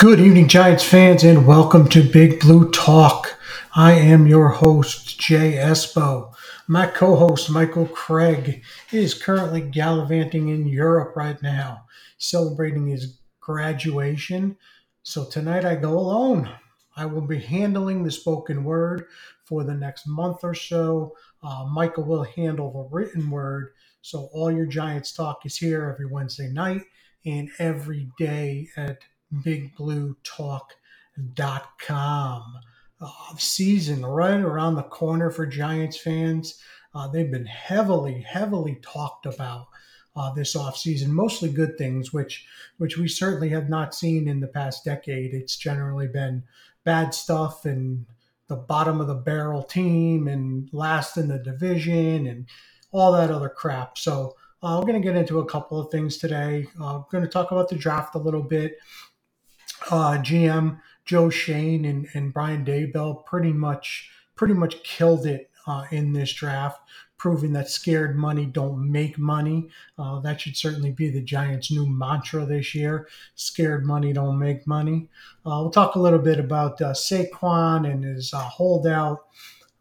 Good evening, Giants fans, and welcome to Big Blue Talk. I am your host, Jay Espo. My co host, Michael Craig, is currently gallivanting in Europe right now, celebrating his graduation. So tonight I go alone. I will be handling the spoken word for the next month or so. Uh, Michael will handle the written word. So all your Giants talk is here every Wednesday night and every day at bigbluetalk.com. Uh, season right around the corner for Giants fans. Uh, they've been heavily, heavily talked about uh, this offseason, mostly good things, which which we certainly have not seen in the past decade. It's generally been bad stuff and the bottom of the barrel team and last in the division and all that other crap. So uh, we're going to get into a couple of things today. Uh, we're going to talk about the draft a little bit uh, GM Joe Schoen and, and Brian Daboll pretty much pretty much killed it uh, in this draft, proving that scared money don't make money. Uh, that should certainly be the Giants' new mantra this year: scared money don't make money. Uh, we'll talk a little bit about uh, Saquon and his uh, holdout.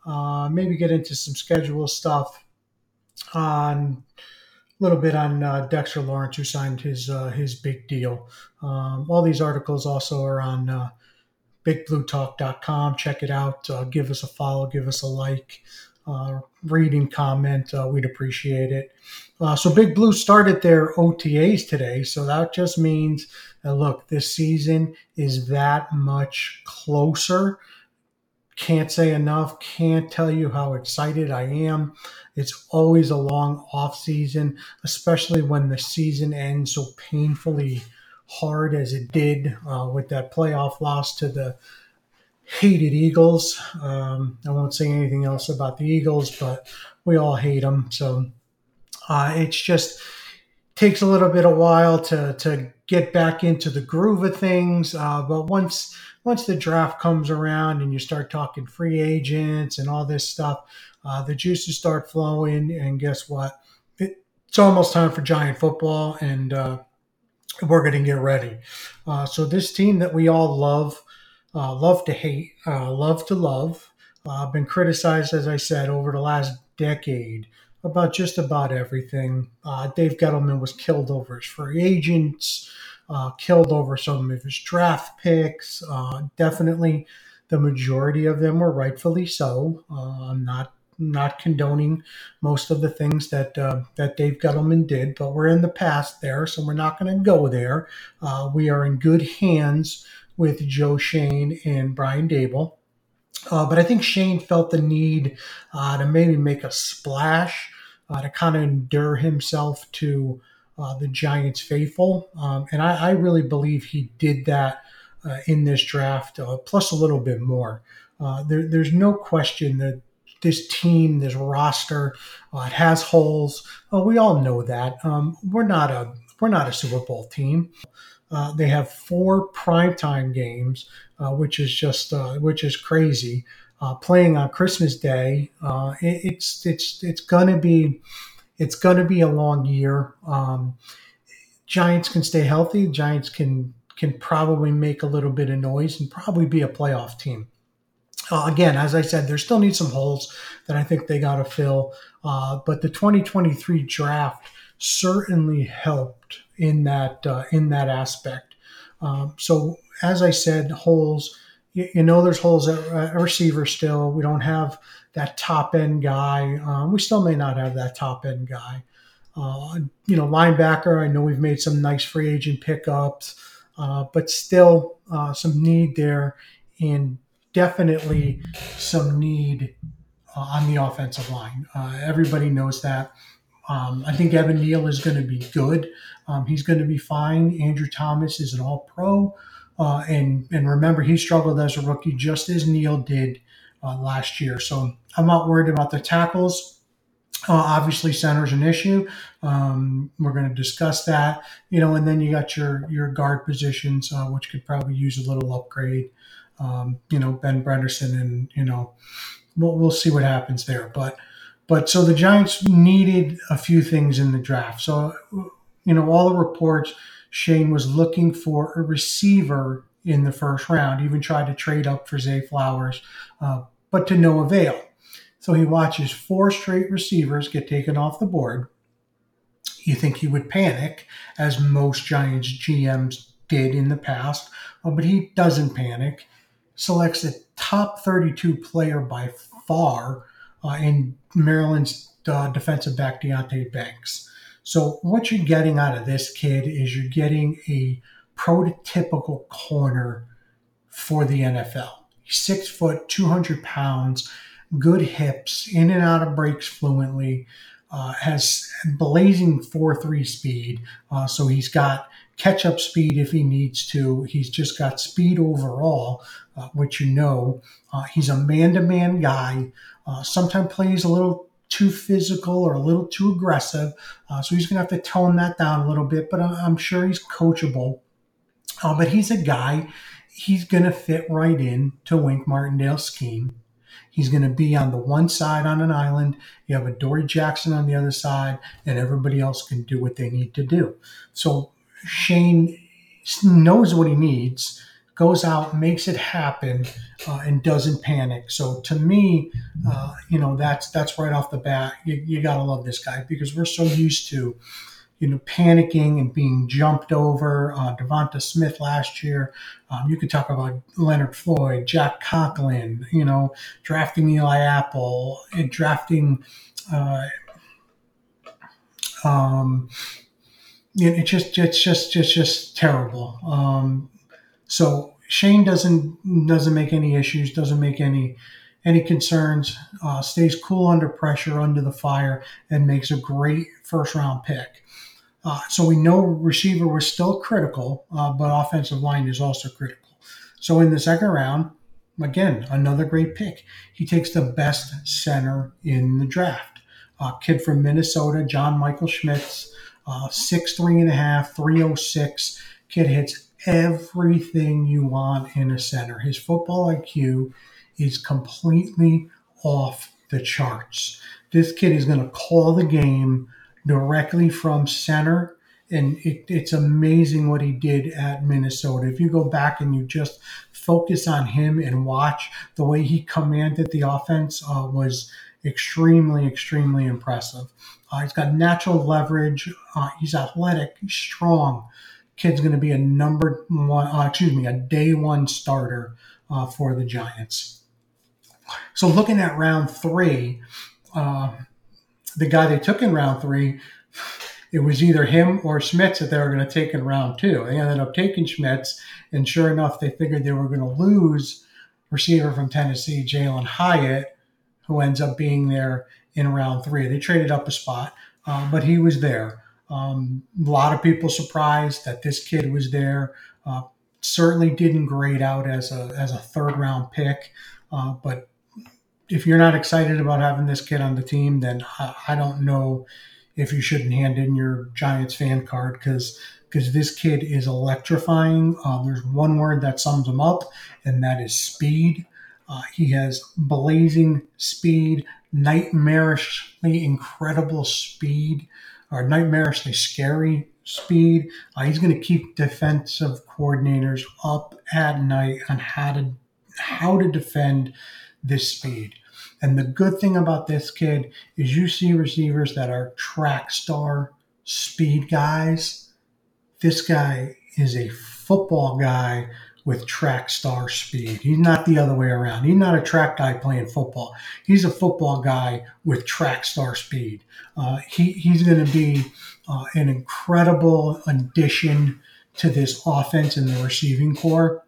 Uh, maybe get into some schedule stuff on little bit on uh, Dexter Lawrence, who signed his uh, his big deal. Um, all these articles also are on uh, bigbluetalk.com. Check it out. Uh, give us a follow. Give us a like. Uh, read comment. Uh, we'd appreciate it. So Big Blue started their OTAs today. So that just means that look, this season is that much closer. Can't say enough. Can't tell you how excited I am. It's always a long off season, especially when the season ends so painfully hard as it did uh, with that playoff loss to the hated Eagles. Um, I won't say anything else about the Eagles, but we all hate them. So uh, it's just takes a little bit of while to to get back into the groove of things. Uh, but once once the draft comes around and you start talking free agents and all this stuff, uh, the juices start flowing. And guess what? It, it's almost time for Giant football, and uh, we're going to get ready. Uh, so this team that we all love, uh, love to hate, uh, love to love, uh, been criticized, as I said, over the last decade about just about everything. Dave Gettleman was killed over his free agents, uh, killed over some of his draft picks. Uh, definitely, the majority of them were rightfully so. I'm not not condoning most of the things that uh, that Dave Gettleman did, but we're in the past there, so we're not going to go there. Uh, we are in good hands with Joe Schoen and Brian Daboll. Uh, but I think Schoen felt the need uh, to maybe make a splash, uh, to kind of endure himself to uh, the Giants faithful. Um, and I, I, really believe he did that in this draft, plus a little bit more. There, there's no question that this team, this roster, uh, it has holes. Uh, we all know that. Um, we're not a we're not a Super Bowl team. Uh, they have four primetime games, uh, which is just uh, which is crazy. Uh, playing on Christmas Day, it, it's it's it's gonna be it's gonna be a long year. Um, Giants can stay healthy. Giants can can probably make a little bit of noise and probably be a playoff team. Uh, again, as I said, there still need some holes that I think they got to fill. Uh, but the 2023 draft certainly helped in that uh, in that aspect. Um, so as I said, holes. You, you know, there's holes at, at, receiver still. We don't have that top end guy. Um, we still may not have that top end guy. Uh, you know, linebacker. I know we've made some nice free agent pickups, uh, but still uh, some need there and definitely some need uh, on the offensive line. Uh, everybody knows that. Um, I think Evan Neal is going to be good. Um, he's going to be fine. Andrew Thomas is an All Pro, uh, and and remember he struggled as a rookie just as Neal did uh, last year. So I'm not worried about the tackles. Uh, obviously, center's an issue. Um, we're going to discuss that, you know, and then you got your your guard positions, uh, which could probably use a little upgrade um, you know, Ben Bredeson, and you know, we'll, we'll see what happens there. But but so the Giants needed a few things in the draft. So you know, all the reports, Schoen was looking for a receiver in the first round, even tried to trade up for Zay Flowers, uh, but to no avail. So he watches four straight receivers get taken off the board. You think he would panic, as most Giants GMs did in the past, uh, but he doesn't panic. Selects the top 32 player by far uh, in Maryland's uh, defensive back Deonte Banks. So what you're getting out of this kid is you're getting a prototypical corner for the NFL. Six foot, 200 pounds, good hips, in and out of breaks fluently, uh, has blazing 4 3 speed. Uh, so he's got catch up speed if he needs to. He's just got speed overall, uh, which you know. Uh, he's a man to man guy. Uh, sometimes plays a little too physical or a little too aggressive. Uh, so he's going to have to tone that down a little bit, but I'm sure he's coachable. But he's a guy, he's going to fit right in to Wink Martindale's scheme. He's going to be on the one side on an island. You have a Dory Jackson on the other side, and everybody else can do what they need to do. So Schoen knows what he needs, goes out, makes it happen, uh, and doesn't panic. So to me, uh, you know, that's that's right off the bat. You, you got to love this guy because we're so used to you know, panicking and being jumped over. Uh, DeVonta Smith last year. Um, you could talk about Leonard Floyd, Jack Conklin, you know, drafting Eli Apple, and drafting. Uh, um, it, it just it's just it's just terrible. Um, so Schoen doesn't doesn't make any issues, doesn't make any any concerns, uh, stays cool under pressure, under the fire, and makes a great first round pick. Uh, so we know receiver was still critical, uh, but offensive line is also critical. So in the second round, again, another great pick. He takes the best center in the draft. Uh, kid from Minnesota, John Michael Schmitz, uh, six three and a half, 306. Kid hits everything you want in a center. His football IQ is completely off the charts. This kid is going to call the game directly from center. And it, it's amazing what he did at Minnesota. If you go back and you just focus on him and watch the way he commanded the offense, uh, was extremely, extremely impressive. Uh, he's got natural leverage. Uh, he's athletic, he's strong. Kid's going to be a number one, uh, excuse me, a day one starter uh, for the Giants. So looking at round three, uh, the guy they took in round three, it was either him or Schmitz that they were going to take in round two. They ended up taking Schmitz, and sure enough, they figured they were going to lose receiver from Tennessee, Jalen Hyatt, who ends up being there in round three. They traded up a spot, uh, but he was there. Um, a lot of people surprised that this kid was there. Uh, certainly didn't grade out as a as a third round pick, uh, but if you're not excited about having this kid on the team, then I, I don't know if you shouldn't hand in your Giants fan card because because this kid is electrifying. Uh, there's one word that sums him up, and that is speed. Uh, he has blazing speed, nightmarishly incredible speed, or nightmarishly scary speed. Uh, he's going to keep defensive coordinators up at night on how to how to defend this speed. And the good thing about this kid is you see receivers that are track star speed guys. This guy is a football guy with track star speed. He's not the other way around. He's not a track guy playing football. He's a football guy with track star speed. Uh, he, he's going to be uh, an incredible addition to this offense and the receiving corps.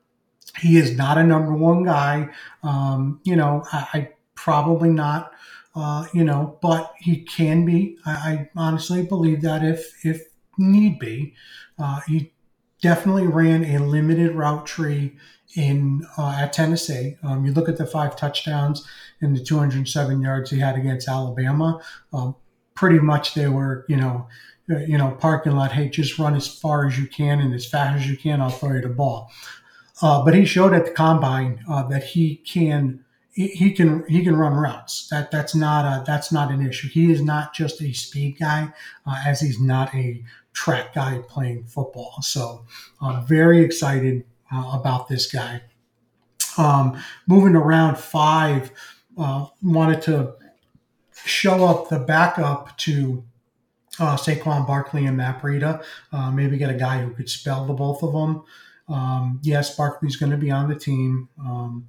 He is not a number one guy. Um, you know, I, I, probably not. Uh, you know, but he can be. I, I, honestly believe that if if need be, uh, he definitely ran a limited route tree in uh, at Tennessee. Um, you look at the five touchdowns and the 207 yards he had against Alabama. Um, pretty much they were, you know, uh, you know, parking lot. Hey, just run as far as you can and as fast as you can. I'll throw you the ball. Uh, but he showed at the combine uh, that he can he, can he can run routes. That that's not a that's not an issue. He is not just a speed guy, uh, as he's not a track guy playing football. So I'm very excited uh, about this guy. Um, moving to around five, uh, wanted to show up the backup to uh, Saquon Barkley and Matt Breida. Uh, maybe get a guy who could spell the both of them. Um, yes, Barkley's going to be on the team. Um,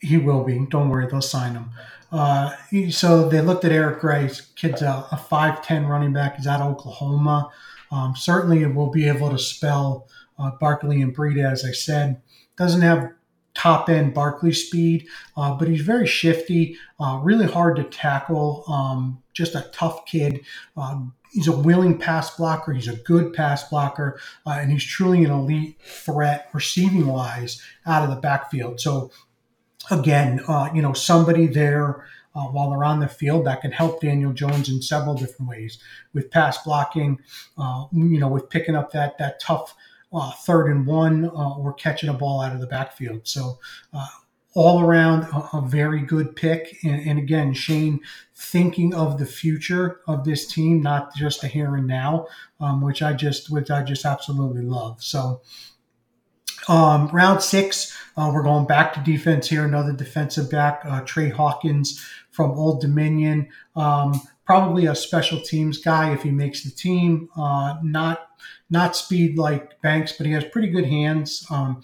he will be. Don't worry, they'll sign him. Uh, so they looked at Eric Gray. Kid's a, a 5'10 running back. He's out of Oklahoma. Um, certainly, will be able to spell uh, Barkley and Breida, as I said. Doesn't have top end Barkley speed, uh, but he's very shifty, uh, really hard to tackle. Um, just a tough kid. Um, he's a willing pass blocker. He's a good pass blocker, uh, and he's truly an elite threat receiving wise out of the backfield. So again, uh, you know, somebody there. Uh, while they're on the field, that can help Daniel Jones in several different ways with pass blocking, uh, you know, with picking up that that tough uh, third and one uh, or catching a ball out of the backfield. So, uh, all around a, a, very good pick. And, and, again, Schoen thinking of the future of this team, not just the here and now, um, which I just which I just absolutely love. So. Um, round six, uh, we're going back to defense here. Another defensive back, uh, Tre Hawkins from Old Dominion. Um, probably a special teams guy if he makes the team. Uh, not not speed like Banks, but he has pretty good hands. Um,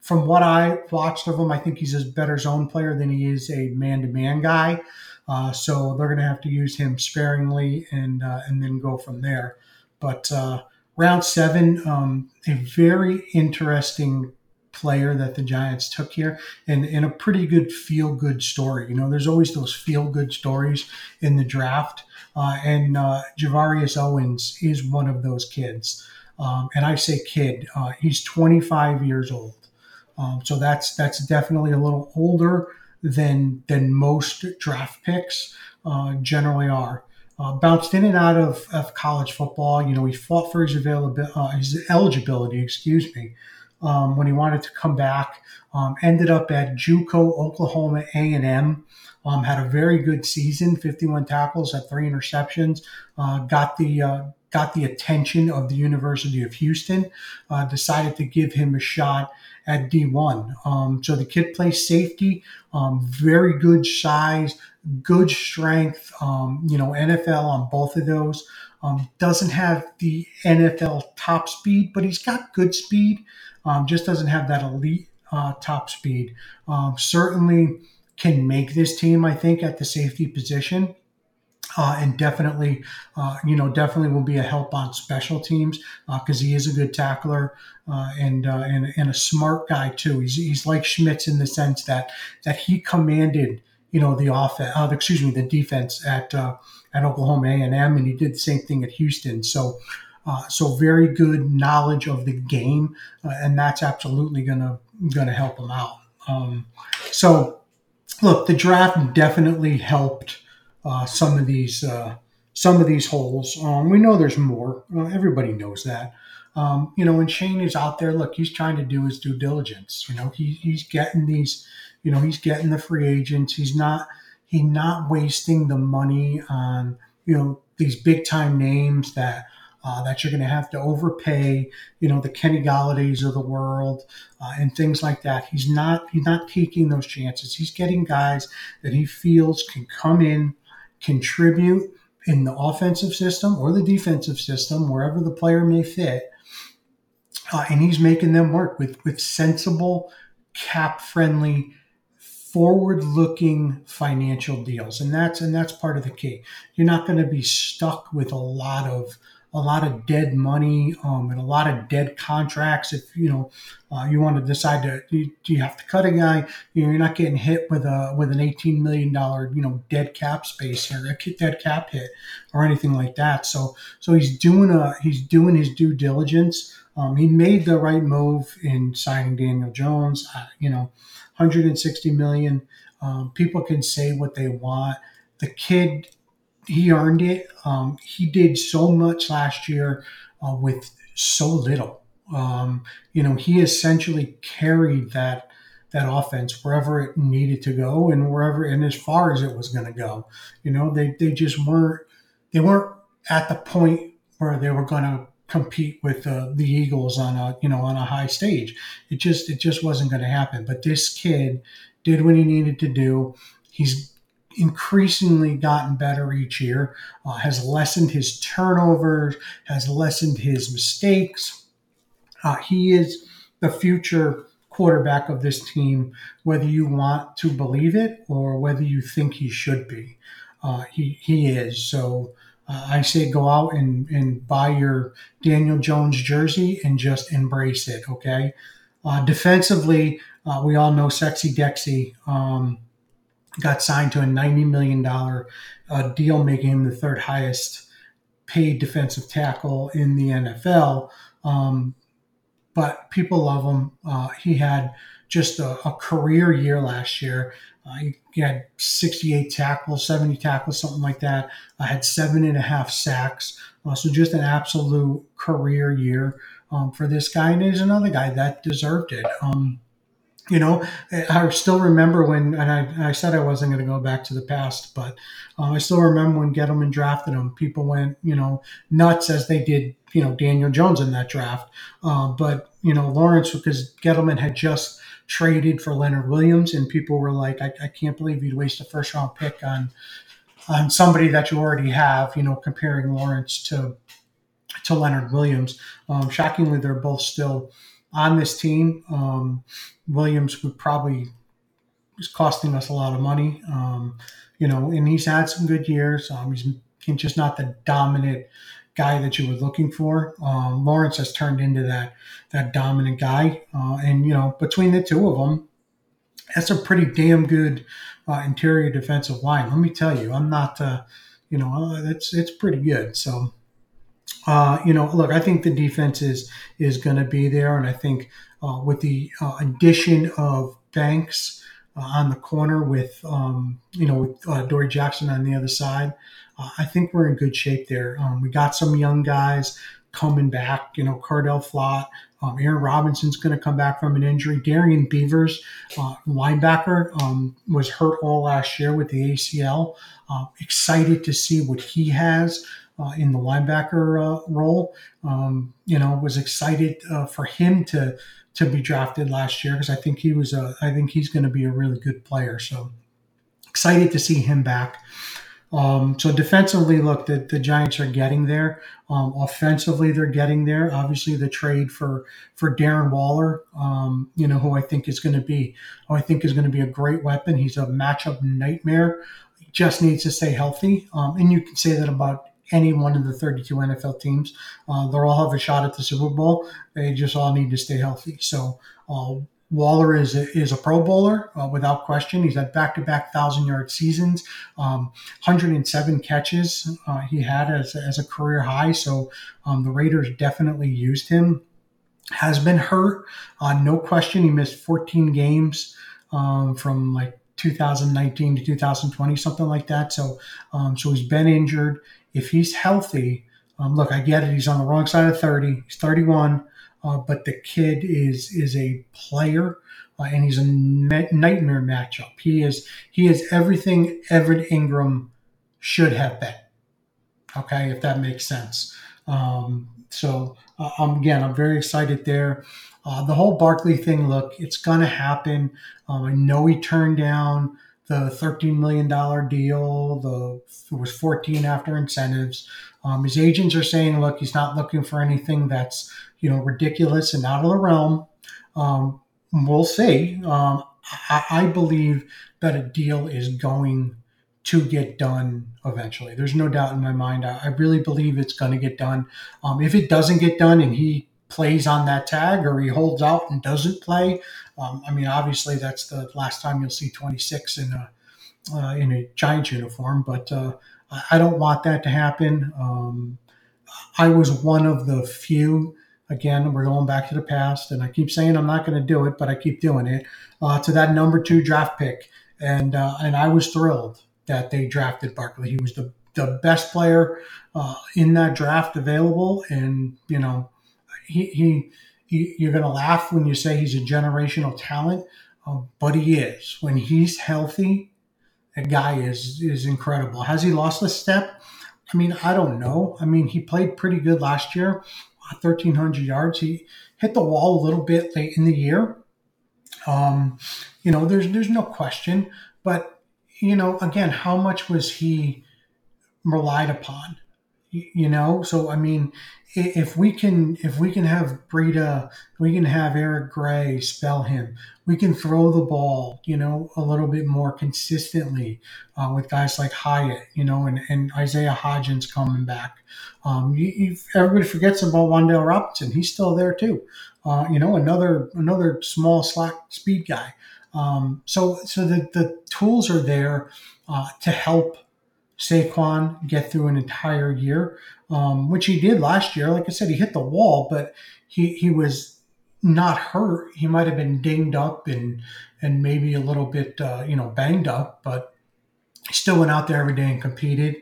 from what I watched of him, I think he's a better zone player than he is a man to man guy. Uh, so they're going to have to use him sparingly and uh, and then go from there. But uh, round seven, um, a very interesting player that the Giants took here, and, and a pretty good feel good story. You know, there's always those feel good stories in the draft. Uh, and uh, Gervarrius Owens is one of those kids. Um, and I say kid, uh, he's 25 years old. Um, so that's that's definitely a little older than than most draft picks uh, generally are. Uh, bounced in and out of, of college football. You know, he fought for his availability, uh, his eligibility, excuse me, um, when he wanted to come back. Um, ended up at JUCO Oklahoma A and M. Um, had a very good season, 51 tackles, had three interceptions. Uh, got the uh, got the attention of the University of Houston. Uh, decided to give him a shot at D1. Um, so the kid plays safety, um, very good size, good strength. Um, you know, NFL on both of those. Um, doesn't have the NFL top speed, but he's got good speed. Just doesn't have that elite uh, top speed. Um, certainly can make this team, I think, at the safety position. Uh, and definitely, uh, you know, definitely will be a help on special teams because uh, he is a good tackler uh, and, uh, and and a smart guy too. He's, he's like Schmitz in the sense that that he commanded, you know, the offense, excuse me, the defense at at Oklahoma A and M, and he did the same thing at Houston. So uh, so very good knowledge of the game, uh, and that's absolutely gonna gonna help him out. Um, so, look, the draft definitely helped uh, some of these uh, some of these holes. Um, we know there's more. Uh, everybody knows that. Um, you know, when Schoen is out there, look, he's trying to do his due diligence. You know, he, he's getting these. You know, he's getting the free agents. He's not. He's not wasting the money on you know these big time names that uh, that you're going to have to overpay, you know, the Kenny Golladays of the world uh, and things like that. He's not he's not taking those chances. He's getting guys that he feels can come in, contribute in the offensive system or the defensive system, wherever the player may fit, uh, and he's making them work with with sensible, cap friendly forward looking financial deals and that's and that's part of the key you're not going to be stuck with a lot of a lot of dead money um, and a lot of dead contracts. If you know uh, you want to decide to do you have to cut a guy, you know, you're not getting hit with a with an 18 million dollar you know dead cap space here, a dead cap hit or anything like that. So so he's doing a he's doing his due diligence. Um, he made the right move in signing Daniel Jones. Uh, you know, 160 million. Um, people can say what they want. The kid he earned it. Um, he did so much last year uh, with so little. Um, you know, he essentially carried that that offense wherever it needed to go and wherever and as far as it was going to go. You know, they they just weren't they weren't at the point where they were going to compete with uh, the Eagles on a you know on a high stage. It just it just wasn't going to happen. But this kid did what he needed to do. He's increasingly gotten better each year. Uh, has lessened his turnovers. Has lessened his mistakes. Uh, he is the future quarterback of this team, whether you want to believe it or whether you think he should be. Uh, he he is so uh, I say go out and, and buy your Daniel Jones jersey and just embrace it, okay? Uh, defensively, uh, we all know Sexy Dexy um, got signed to a $90 million uh, deal, making him the third highest paid defensive tackle in the NFL. Um, but people love him. Uh, he had just a, a, career year last year. Uh, he, had 68 tackles, 70 tackles, something like that. I had seven and a half sacks. Uh, so just an absolute career year um, for this guy. And there's another guy that deserved it. Um, you know, I still remember when, and I, I said I wasn't going to go back to the past, but um, I still remember when Gettleman drafted him. People went, you know, nuts as they did, you know, Daniel Jones in that draft. Uh, but, you know, Lawrence, because Gettleman had just traded for Leonard Williams, and people were like, I, I can't believe you'd waste a first round pick on on somebody that you already have, you know, comparing Lawrence to to Leonard Williams. Um, shockingly, they're both still on this team. Um, Williams would probably is costing us a lot of money, um, you know, and he's had some good years. Um, he's, he's just not the dominant guy that you were looking for. Um, Lawrence has turned into that that dominant guy, uh, and you know, between the two of them, that's a pretty damn good uh, interior defensive line. Let me tell you, I'm not, uh, you know, it's it's pretty good. So uh, you know, look, I think the defense is is going to be there, and I think uh, with the uh, addition of Banks uh, on the corner with um, you know with uh, Dory Jackson on the other side, uh, I think we're in good shape there. Um, we got some young guys coming back. You know, Cordale Flott, um, Aaron Robinson's going to come back from an injury. Darrian Beavers, uh, linebacker, um, was hurt all last year with the ACL. Uh, excited to see what he has uh, in the linebacker uh, role. Um, you know, was excited uh, for him to to be drafted last year because I think he was a I think he's going to be a really good player. So excited to see him back. Um, so defensively, look, the, the Giants are getting there. Um, offensively, they're getting there. Obviously, the trade for for Darren Waller, um, you know, who I think is going to be, who I think is going to be a great weapon. He's a matchup nightmare. He just needs to stay healthy, um, and you can say that about any one of the 32 NFL teams. Uh, they'll all have a shot at the Super Bowl. They just all need to stay healthy. So uh, Waller is a, is a Pro Bowler uh, without question. He's had back to back thousand yard seasons, um, 107 catches uh, he had as, as a career high. So um, the Raiders definitely used him. Has been hurt, uh, no question. He missed 14 games um, from like 2019 to 2020, something like that. So, um, so he's been injured if he's healthy, um, look, I get it. He's on the wrong side of 30. He's 31, uh, but the kid is is a player, uh, and he's a nightmare matchup. He is he is everything Evan Engram should have been. Okay, if that makes sense. Um, so uh, um, again, I'm very excited there. Uh, the whole Barkley thing, look, it's gonna happen. Um, I know he turned down the $13 million deal. The it was 14 after incentives. Um, his agents are saying, look, he's not looking for anything that's you know ridiculous and out of the realm. Um, we'll see. Um, I, I, believe that a deal is going to get done eventually. There's no doubt in my mind. I, I really believe it's going to get done. Um, if it doesn't get done and he plays on that tag or he holds out and doesn't play, um, I mean, obviously that's the last time you'll see 26 in a uh, in a Giants uniform, but uh, I don't want that to happen. Um, I was one of the few. Again, we're going back to the past, and I keep saying I'm not going to do it, but I keep doing it. Uh, to that number two draft pick, and uh, and I was thrilled that they drafted Barkley. He was the the best player uh, in that draft available, and you know, he he you're going to laugh when you say he's a generational talent, uh, but he is. When he's healthy, that guy is is incredible. Has he lost a step? I mean, I don't know. I mean, he played pretty good last year. 1,300 yards. He hit the wall a little bit late in the year. Um, you know, there's there's no question, but you know, again, how much was he relied upon? You know, so I mean, if we can if we can have Breida, we can have Eric Gray spell him. We can throw the ball, you know, a little bit more consistently uh, with guys like Hyatt, you know, and, and Isaiah Hodgins coming back. Um, you, everybody forgets about Wan'Dale Robinson. He's still there too. Uh, you know, another another small slack speed guy. Um, so so the the tools are there uh, to help Saquon get through an entire year, um, which he did last year. Like I said, he hit the wall, but he he was not hurt. He might have been dinged up and and maybe a little bit uh, you know banged up, but he still went out there every day and competed.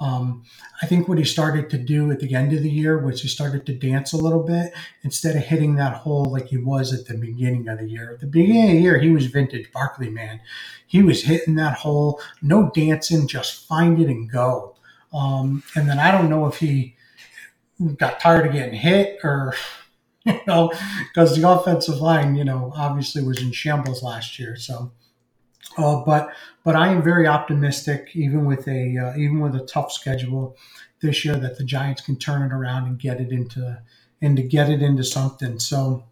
Um, I think what he started to do at the end of the year was he started to dance a little bit instead of hitting that hole like he was at the beginning of the year. At the beginning of the year, he was vintage Barkley man. He was hitting that hole, no dancing, just find it and go. Um, and then I don't know if he got tired of getting hit or you know, because the offensive line, you know, obviously was in shambles last year. So, uh, but but I am very optimistic, even with a uh, even with a tough schedule this year, that the Giants can turn it around and get it into and to get it into something. So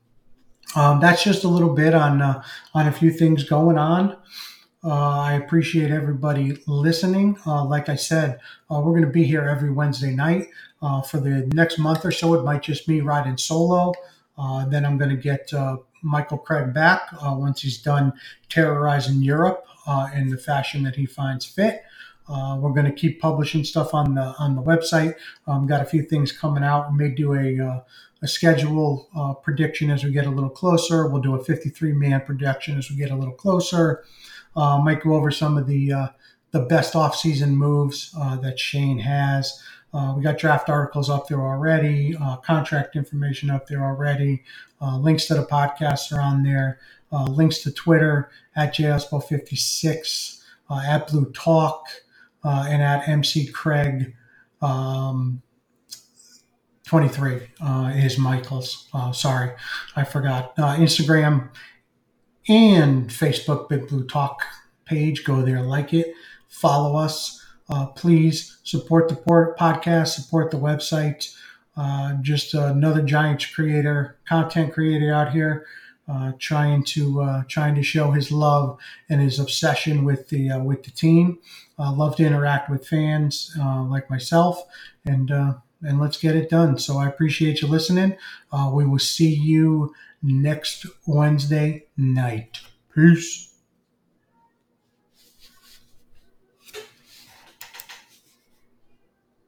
um, that's just a little bit on uh, on a few things going on. Uh, I appreciate everybody listening. Uh, like I said, uh, we're going to be here every Wednesday night uh, for the next month or so. It might just be riding solo. Uh, then I'm going to get uh, Michael Craig back once he's done terrorizing Europe in the fashion that he finds fit. we're going to keep publishing stuff on the on the website. Um, got a few things coming out. We may do a a schedule prediction as we get a little closer. We'll do a 53 man prediction as we get a little closer. Uh, might go over some of the uh, the best offseason moves uh, that Schoen has. Uh, we got draft articles up there already, uh, contract information up there already. Uh, links to the podcasts are on there. links to Twitter at JSBO56, at Blue Talk, and at MC Craig. Um, 23 uh, is Michael's. Uh, sorry, I forgot. Uh, Instagram and Facebook Big Blue Talk page. Go there, like it, follow us. Uh, please support the podcast, support the website. Uh, just another Giants creator, content creator out here, uh, trying to uh, trying to show his love and his obsession with the uh, with the team. love to interact with fans uh, like myself, and and let's get it done. So I appreciate you listening. we will see you next Wednesday night. Peace.